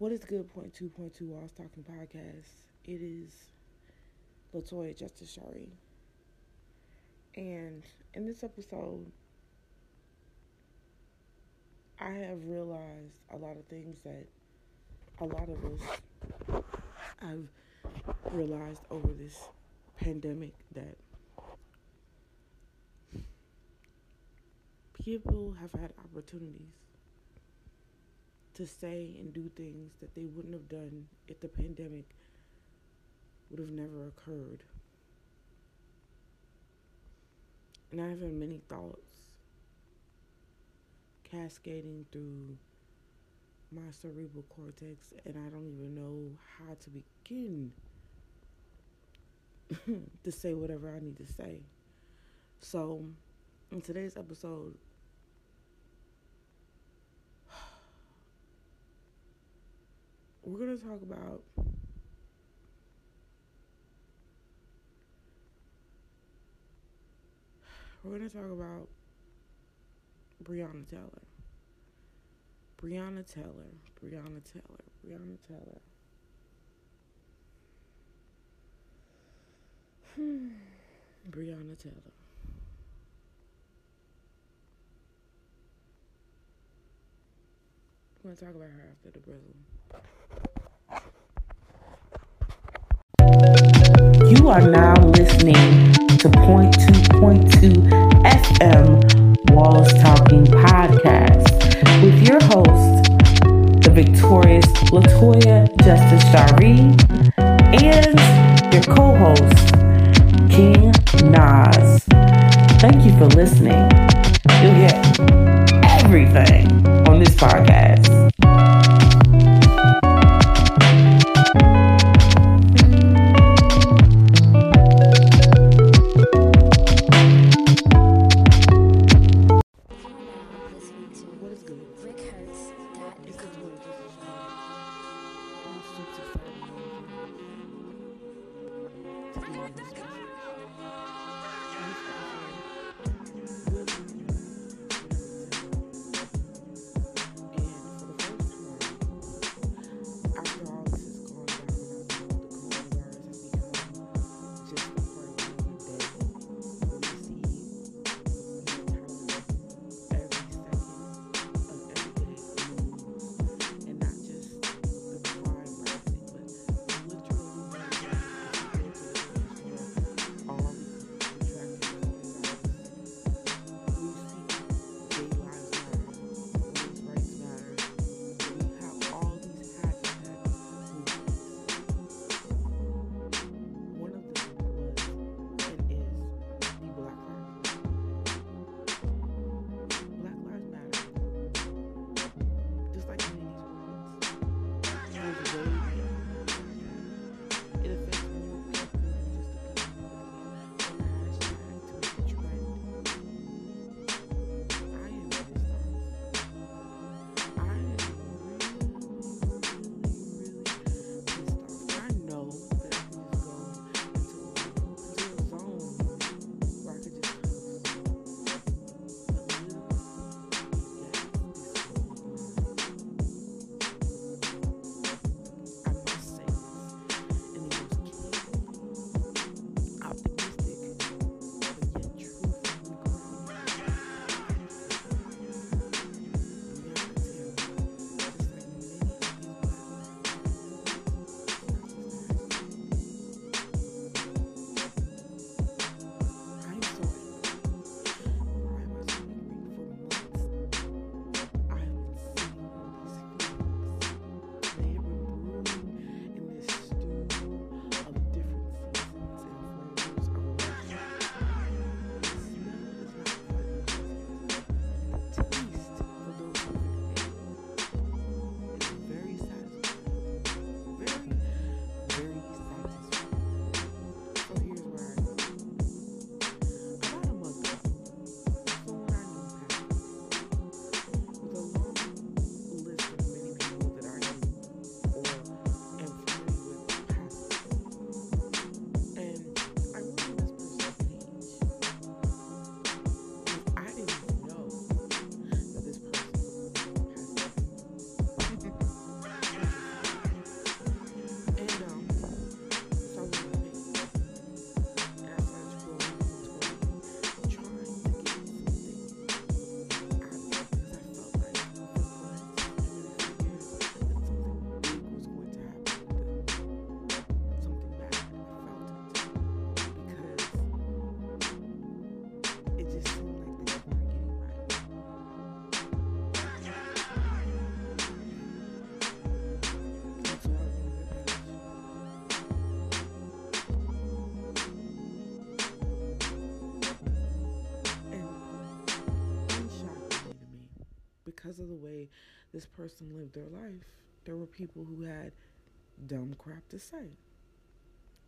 What is good? Point two, point two. Walls talking podcast. It is Latoya Justice Shari, and in this episode, I have realized a lot of things that a lot of us I've realized over this pandemic that people have had opportunities to say and do things that they wouldn't have done if the pandemic would have never occurred. And I have had many thoughts cascading through my cerebral cortex, and I don't even know how to begin to say whatever I need to say. So, in today's episode, we're going to talk about we're going to talk about Breonna Taylor. Breonna Taylor, Breonna Taylor, Breonna Taylor. Hmm. Breonna Taylor. We're going to talk about her after the drizzle. You are now listening to Point Two Point Two FM Walls Talking Podcast with your host, the victorious Latoya Justice Shari, and your co-host, King Nas. Thank you for listening. You'll get everything on this podcast. Person lived their life, there were people who had dumb crap to say.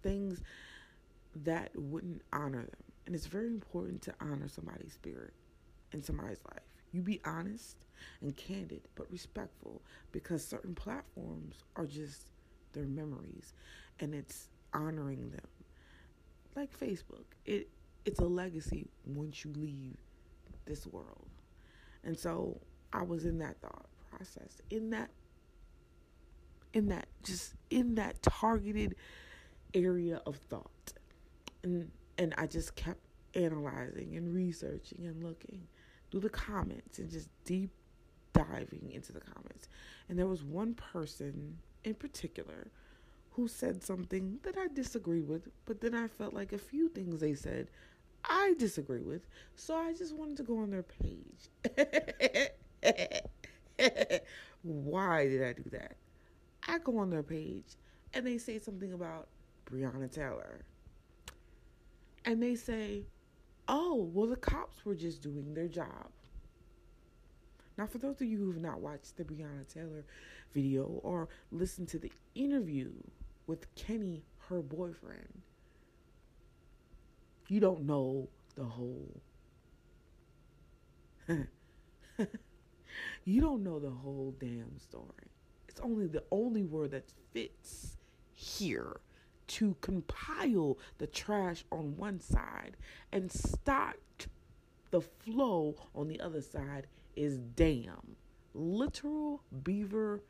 Things that wouldn't honor them. And it's very important to honor somebody's spirit in somebody's life. You be honest and candid, but respectful because certain platforms are just their memories and it's honoring them. Like Facebook, it it's a legacy once you leave this world. And so I was in that thought process, in that in that just in that targeted area of thought. And and I just kept analyzing and researching and looking through the comments and just deep diving into the comments. And there was one person in particular who said something that I disagreed with, but then I felt like a few things they said I disagree with. So I just wanted to go on their page. Why did I do that? I go on their page and they say something about Breonna Taylor. And they say, oh, well, the cops were just doing their job. Now, for those of you who have not watched the Breonna Taylor video or listened to the interview with Kenny, her boyfriend, you don't know the whole. you don't know the whole damn story. It's only the only word that fits here to compile the trash on one side and start the flow on the other side is damn. Literal beaver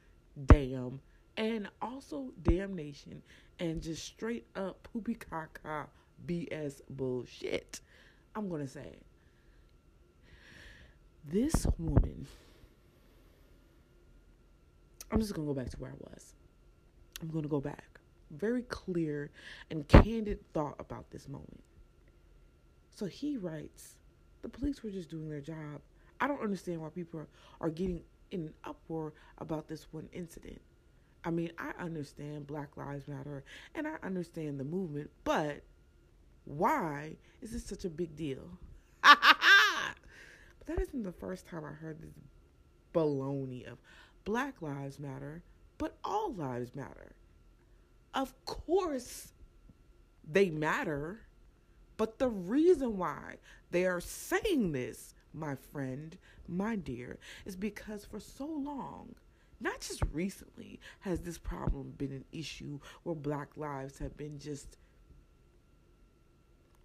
damn and also damnation and just straight up poopy caca BS bullshit. I'm gonna say it. This woman I'm just gonna go back to where I was. I'm gonna go back. Very clear and candid thought about this moment. So he writes, the police were just doing their job. I don't understand why people are, are getting in an uproar about this one incident. I mean, I understand Black Lives Matter and I understand the movement, but why is this such a big deal? but that isn't the first time I heard this baloney of Black Lives Matter, but all lives matter. Of course, they matter, but the reason why they are saying this, my friend, my dear, is because for so long, not just recently, has this problem been an issue where black lives have been just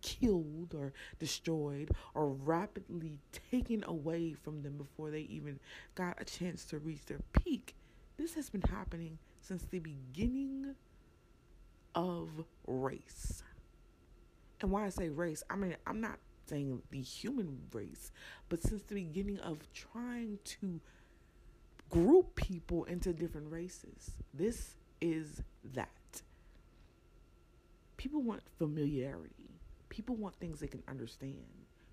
killed or destroyed or rapidly taken away from them before they even got a chance to reach their peak. This has been happening since the beginning of race. And why I say race, I mean, I'm not saying the human race, but since the beginning of trying to group people into different races, this is that. People want familiarity people want things they can understand.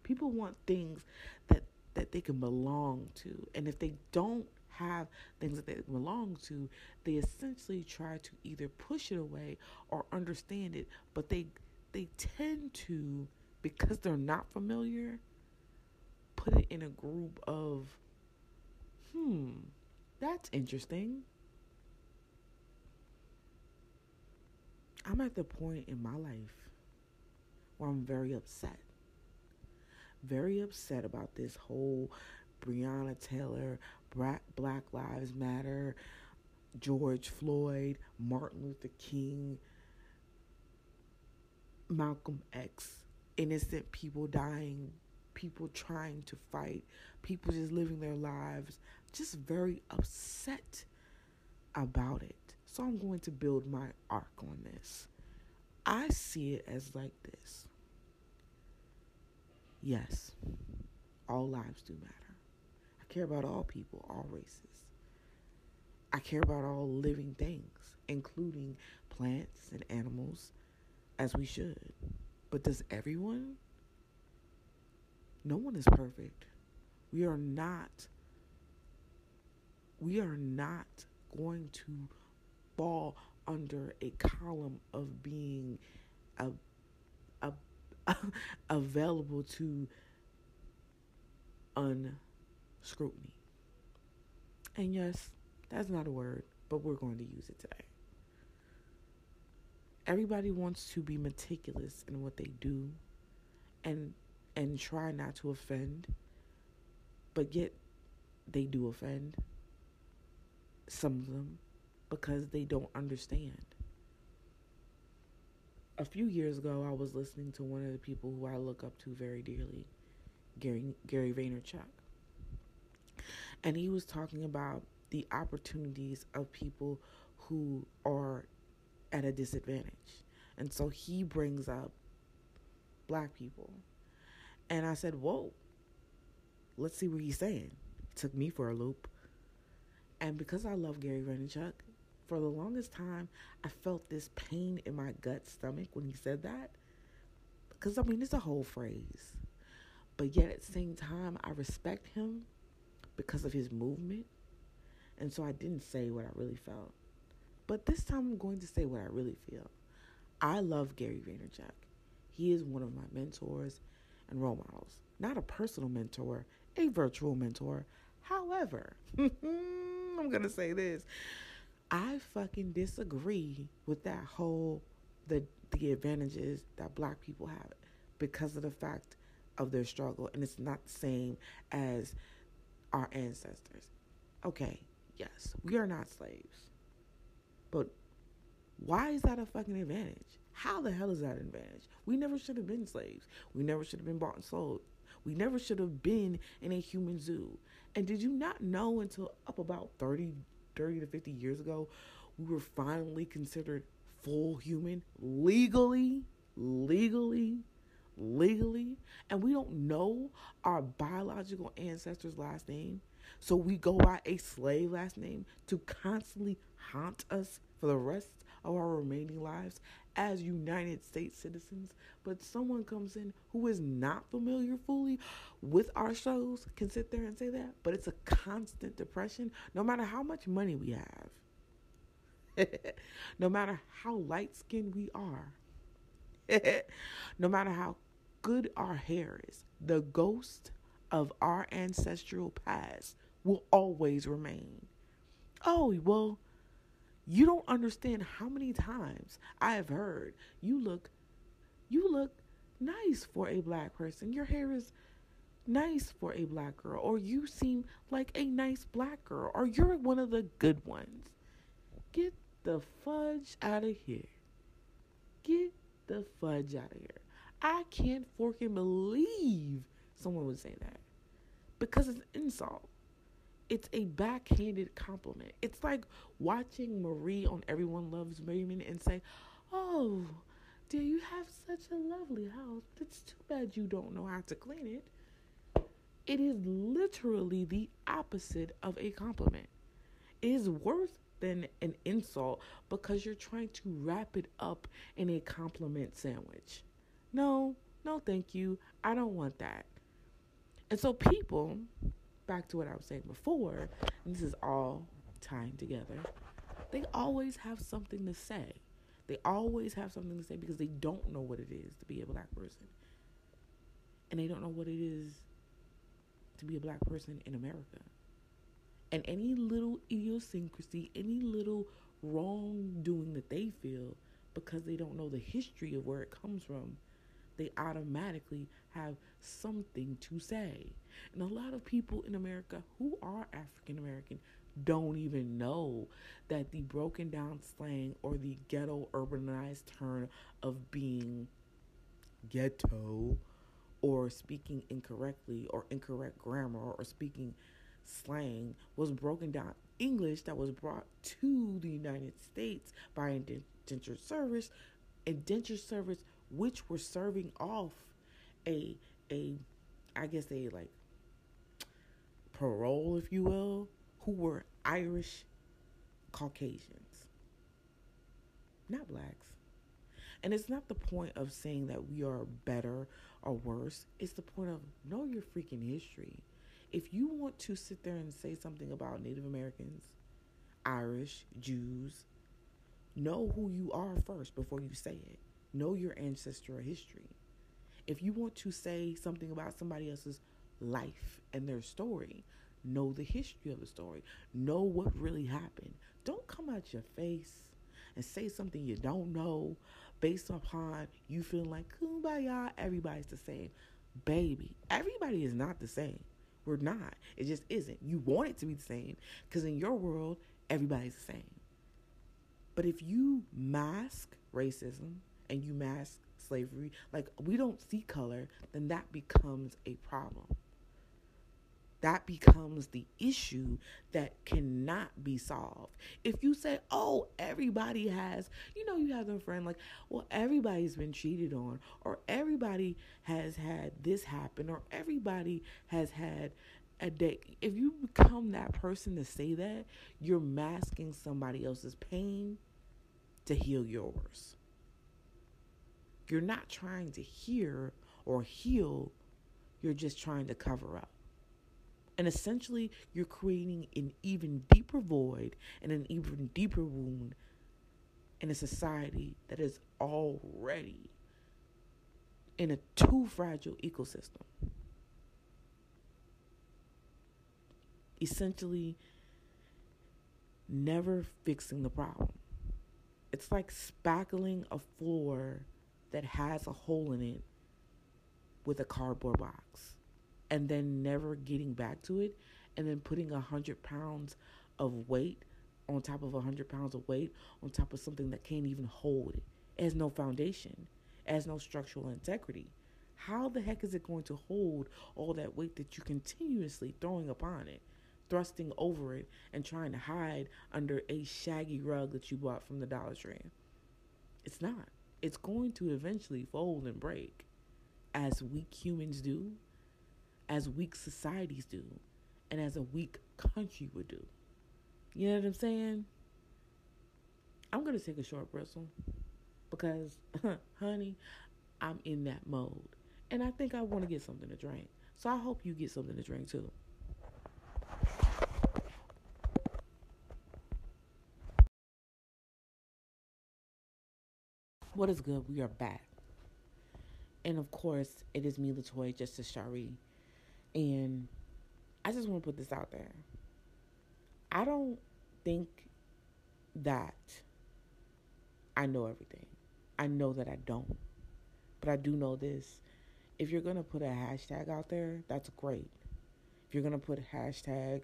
People want things that that they can belong to. And if they don't have things that they belong to, they essentially try to either push it away or understand it, but they they tend to because they're not familiar put it in a group of hmm, that's interesting. I'm at the point in my life where I'm very upset. Very upset about this whole Breonna Taylor, Black Lives Matter, George Floyd, Martin Luther King, Malcolm X, innocent people dying, people trying to fight, people just living their lives. Just very upset about it. So I'm going to build my arc on this. I see it as like this. Yes, all lives do matter. I care about all people, all races. I care about all living things, including plants and animals, as we should. But does everyone? No one is perfect. We are not we are not going to fall under a column of being a, a, a available to unscrutiny. And yes, that's not a word, but we're going to use it today. Everybody wants to be meticulous in what they do and and try not to offend, but yet they do offend some of them because they don't understand. A few years ago, I was listening to one of the people who I look up to very dearly, Gary Gary Vaynerchuk. And he was talking about the opportunities of people who are at a disadvantage. And so he brings up black people. And I said, Whoa, let's see what he's saying. took me for a loop. And because I love Gary Vaynerchuk, for the longest time, I felt this pain in my gut stomach when he said that. Because, I mean, it's a whole phrase. But yet, at the same time, I respect him because of his movement. And so I didn't say what I really felt. But this time, I'm going to say what I really feel. I love Gary Vaynerchuk. He is one of my mentors and role models. Not a personal mentor, a virtual mentor. However, I'm going to say this. I fucking disagree with that whole the the advantages that black people have because of the fact of their struggle and it's not the same as our ancestors. Okay, yes, we are not slaves. But why is that a fucking advantage? How the hell is that an advantage? We never should have been slaves. We never should have been bought and sold. We never should have been in a human zoo. And did you not know until up about 30 30 to 50 years ago, we were finally considered full human legally, legally, legally, and we don't know our biological ancestors' last name. So we go by a slave last name to constantly haunt us for the rest of our remaining lives as United States citizens. But someone comes in who is not familiar fully with our shows can sit there and say that. But it's a constant depression no matter how much money we have, no matter how light skinned we are, no matter how good our hair is, the ghost of our ancestral past will always remain. Oh, well, you don't understand how many times I have heard you look you look nice for a black person. Your hair is nice for a black girl or you seem like a nice black girl or you're one of the good ones. Get the fudge out of here. Get the fudge out of here. I can't fucking believe someone would say that because it's an insult it's a backhanded compliment. It's like watching Marie on Everyone Loves Raymond and say, Oh, dear, you have such a lovely house. It's too bad you don't know how to clean it. It is literally the opposite of a compliment. It is worse than an insult because you're trying to wrap it up in a compliment sandwich. No, no, thank you. I don't want that. And so people back to what I was saying before, this is all tying together. They always have something to say. They always have something to say because they don't know what it is to be a black person. And they don't know what it is to be a black person in America. And any little idiosyncrasy, any little wrongdoing that they feel because they don't know the history of where it comes from, they automatically have something to say. And a lot of people in America who are African American don't even know that the broken down slang or the ghetto urbanized turn of being ghetto or speaking incorrectly or incorrect grammar or speaking slang was broken down English that was brought to the United States by indentured service. Indentured service which were serving off a a I guess a like parole, if you will, who were Irish Caucasians, not blacks. And it's not the point of saying that we are better or worse. It's the point of know your freaking history. If you want to sit there and say something about Native Americans, Irish, Jews, know who you are first before you say it. Know your ancestral history. If you want to say something about somebody else's life and their story, know the history of the story, know what really happened. Don't come out your face and say something you don't know based upon you feeling like kumbaya, everybody's the same. Baby, everybody is not the same. We're not. It just isn't. You want it to be the same because in your world, everybody's the same. But if you mask racism and you mask slavery, like we don't see color, then that becomes a problem. That becomes the issue that cannot be solved. If you say, oh, everybody has, you know, you have a friend like, well, everybody's been cheated on, or everybody has had this happen, or everybody has had a day. If you become that person to say that, you're masking somebody else's pain to heal yours. You're not trying to hear or heal, you're just trying to cover up. And essentially, you're creating an even deeper void and an even deeper wound in a society that is already in a too fragile ecosystem. Essentially, never fixing the problem. It's like spackling a floor that has a hole in it with a cardboard box and then never getting back to it and then putting a hundred pounds of weight on top of a hundred pounds of weight on top of something that can't even hold it. It has no foundation, it has no structural integrity. How the heck is it going to hold all that weight that you're continuously throwing upon it, thrusting over it, and trying to hide under a shaggy rug that you bought from the Dollar Tree? It's not. It's going to eventually fold and break, as weak humans do, as weak societies do, and as a weak country would do. You know what I'm saying? I'm going to take a short bristle because, honey, I'm in that mode. And I think I want to get something to drink. So I hope you get something to drink too. What is good? We are back. And of course, it is me, Latoya as Shari. And I just want to put this out there. I don't think that I know everything. I know that I don't. But I do know this. If you're going to put a hashtag out there, that's great. If you're going to put a hashtag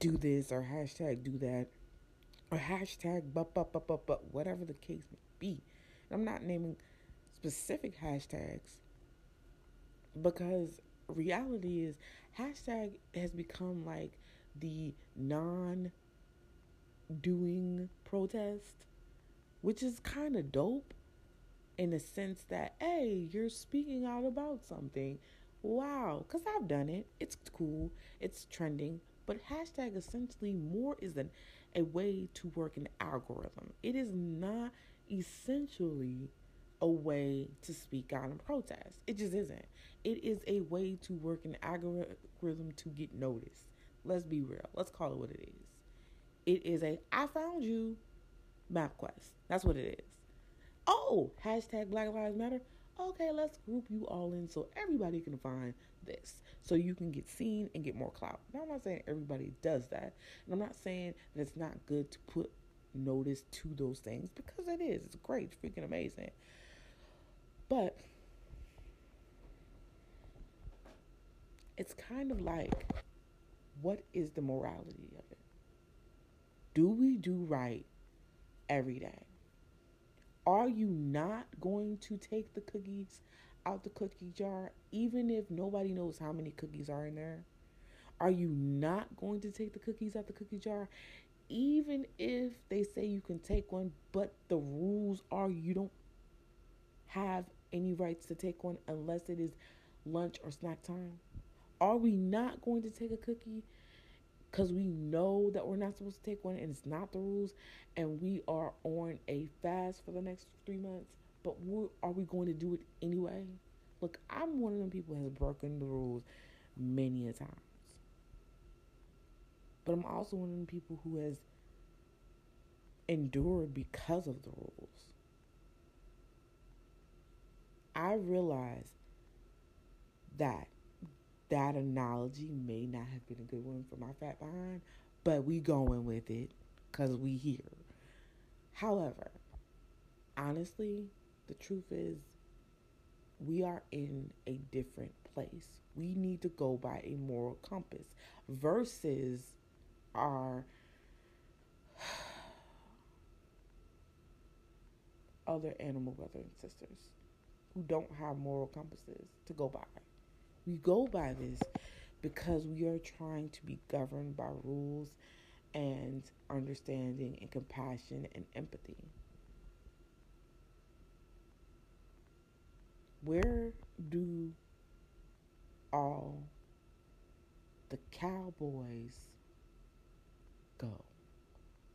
do this or hashtag do that or hashtag but, but, but, but, but, whatever the case may be. I'm not naming specific hashtags because reality is hashtag has become like the non doing protest, which is kind of dope in the sense that, hey, you're speaking out about something. Wow, because I've done it. It's cool, it's trending. But hashtag essentially more is an, a way to work an algorithm. It is not essentially a way to speak out and protest. It just isn't. It is a way to work an algorithm to get noticed. Let's be real. Let's call it what it is. It is a I found you map quest. That's what it is. Oh, hashtag Black Lives Matter. Okay, let's group you all in so everybody can find this. So you can get seen and get more clout. Now I'm not saying everybody does that. And I'm not saying that it's not good to put notice to those things because it is. It's great. It's freaking amazing. But it's kind of like what is the morality of it? Do we do right every day? Are you not going to take the cookies out the cookie jar even if nobody knows how many cookies are in there? Are you not going to take the cookies out the cookie jar even if they say you can take one, but the rules are you don't have any rights to take one unless it is lunch or snack time? Are we not going to take a cookie because we know that we're not supposed to take one and it's not the rules and we are on a fast for the next three months? But are we going to do it anyway? Look, I'm one of them people who has broken the rules many a times. But I'm also one of them people who has endured because of the rules. I realize that that analogy may not have been a good one for my fat behind, but we going with it because we here. However, honestly, the truth is we are in a different place. We need to go by a moral compass versus our other animal brothers and sisters who don't have moral compasses to go by. We go by this because we are trying to be governed by rules and understanding and compassion and empathy. Where do all the cowboys go?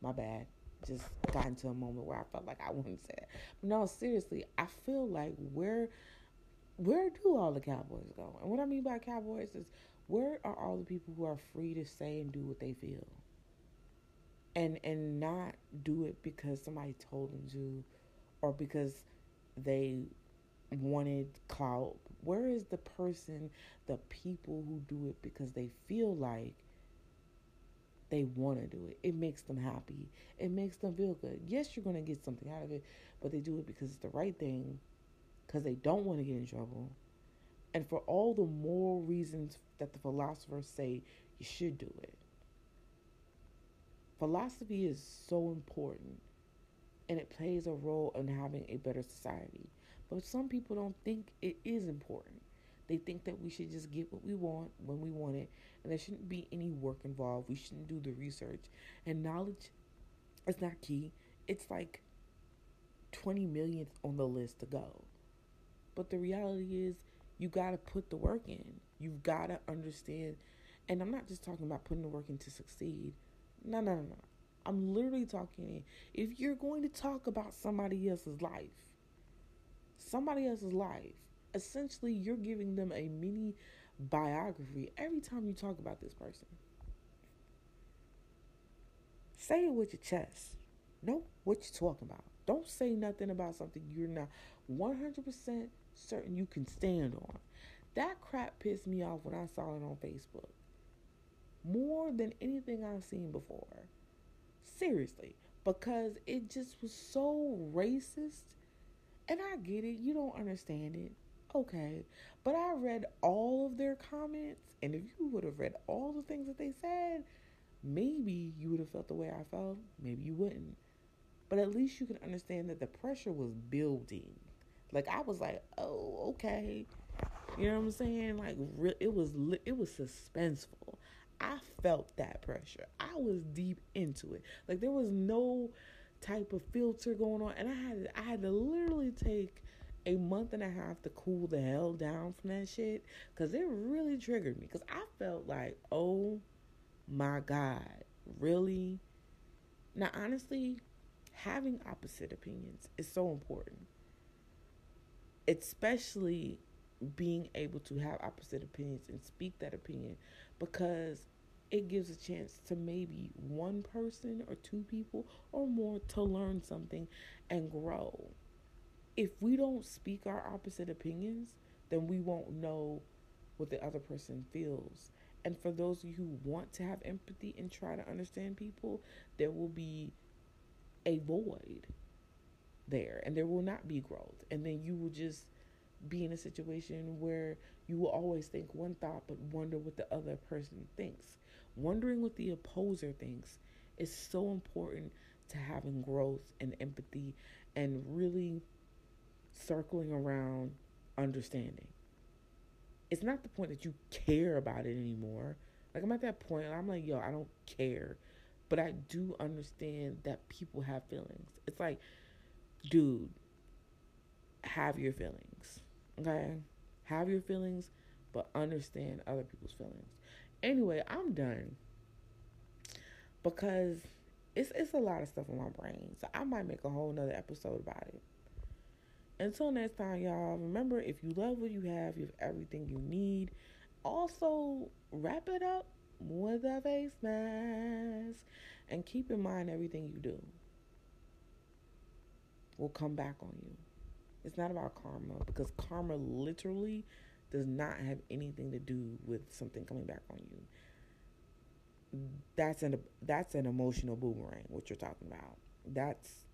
My bad. Just got into a moment where I felt like I wouldn't say. But no, seriously, I feel like where where do all the cowboys go? And what I mean by cowboys is where are all the people who are free to say and do what they feel? And and not do it because somebody told them to or because they wanted clout. Where is the person, the people who do it because they feel like they want to do it? It makes them happy. It makes them feel good. Yes, you're going to get something out of it, but they do it because it's the right thing, because they don't want to get in trouble, and for all the moral reasons that the philosophers say you should do it. Philosophy is so important and it plays a role in having a better society. But some people don't think it is important. They think that we should just get what we want when we want it, and there shouldn't be any work involved. We shouldn't do the research. And knowledge is not key. It's like 20 millionth on the list to go. But the reality is, you got to put the work in. You've got to understand. And I'm not just talking about putting the work in to succeed. No, no, no, no. I'm literally talking. If you're going to talk about somebody else's life, somebody else's life. Essentially, you're giving them a mini biography every time you talk about this person. Say it with your chest. Know what you're talking about. Don't say nothing about something you're not 100% certain you can stand on. That crap pissed me off when I saw it on Facebook. More than anything I've seen before. Seriously. Because it just was so racist and I get it, you don't understand it. Okay. But I read all of their comments, and if you would have read all the things that they said, maybe you would have felt the way I felt. Maybe you wouldn't. But at least you can understand that the pressure was building. Like I was like, "Oh, okay." You know what I'm saying? Like it was it was suspenseful. I felt that pressure. I was deep into it. Like there was no type of filter going on, and I had I had to literally take a month and a half to cool the hell down from that shit because it really triggered me. Because I felt like, oh my god, really? Now, honestly, having opposite opinions is so important, especially being able to have opposite opinions and speak that opinion because it gives a chance to maybe one person or two people or more to learn something and grow. If we don't speak our opposite opinions, then we won't know what the other person feels. And for those of you who want to have empathy and try to understand people, there will be a void there and there will not be growth. And then you will just be in a situation where you will always think one thought but wonder what the other person thinks. Wondering what the opposer thinks is so important to having growth and empathy and really circling around understanding. It's not the point that you care about it anymore. Like I'm at that point, I'm like, yo, I don't care. But I do understand that people have feelings. It's like, dude, have your feelings. Okay? Have your feelings, but understand other people's feelings. Anyway, I'm done because it's it's a lot of stuff in my brain. So I might make a whole nother episode about it. Until next time, y'all, remember if you love what you have, you have everything you need. Also, wrap it up with a face mask. And keep in mind everything you do will come back on you. It's not about karma because karma literally does not have anything to do with something coming back on you. That's an that's an emotional boomerang. What you're talking about. That's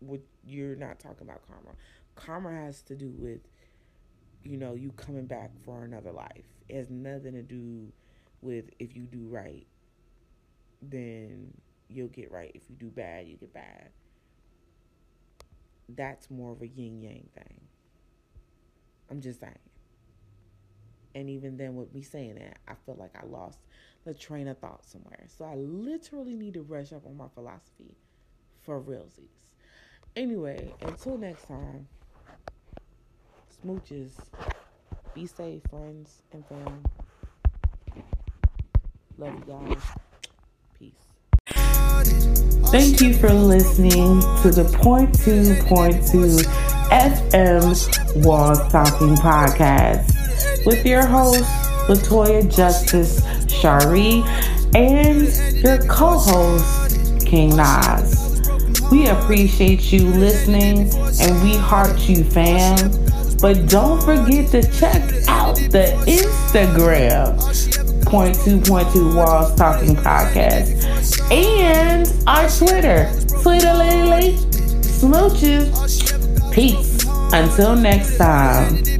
what you're not talking about karma. Karma has to do with, you know, you coming back for another life. It has nothing to do with if you do right, then you'll get right. If you do bad, you get bad. That's more of a yin yang thing. I'm just saying. And even then, with me saying that, I feel like I lost the train of thought somewhere. So I literally need to brush up on my philosophy for realsies. Anyway, until next time, smooches. Be safe, friends and fam. Love you guys. Peace. Thank you for listening to the Point Two Point Two FM Walls Talking Podcast with your host Latoya Justice Shari and your co-host King Nas. We appreciate you listening and we heart you, fam. But don't forget to check out the Instagram, point two point two Walls Talking Podcast, and our Twitter, Twitter Lily Smooches. Peace. Until next time.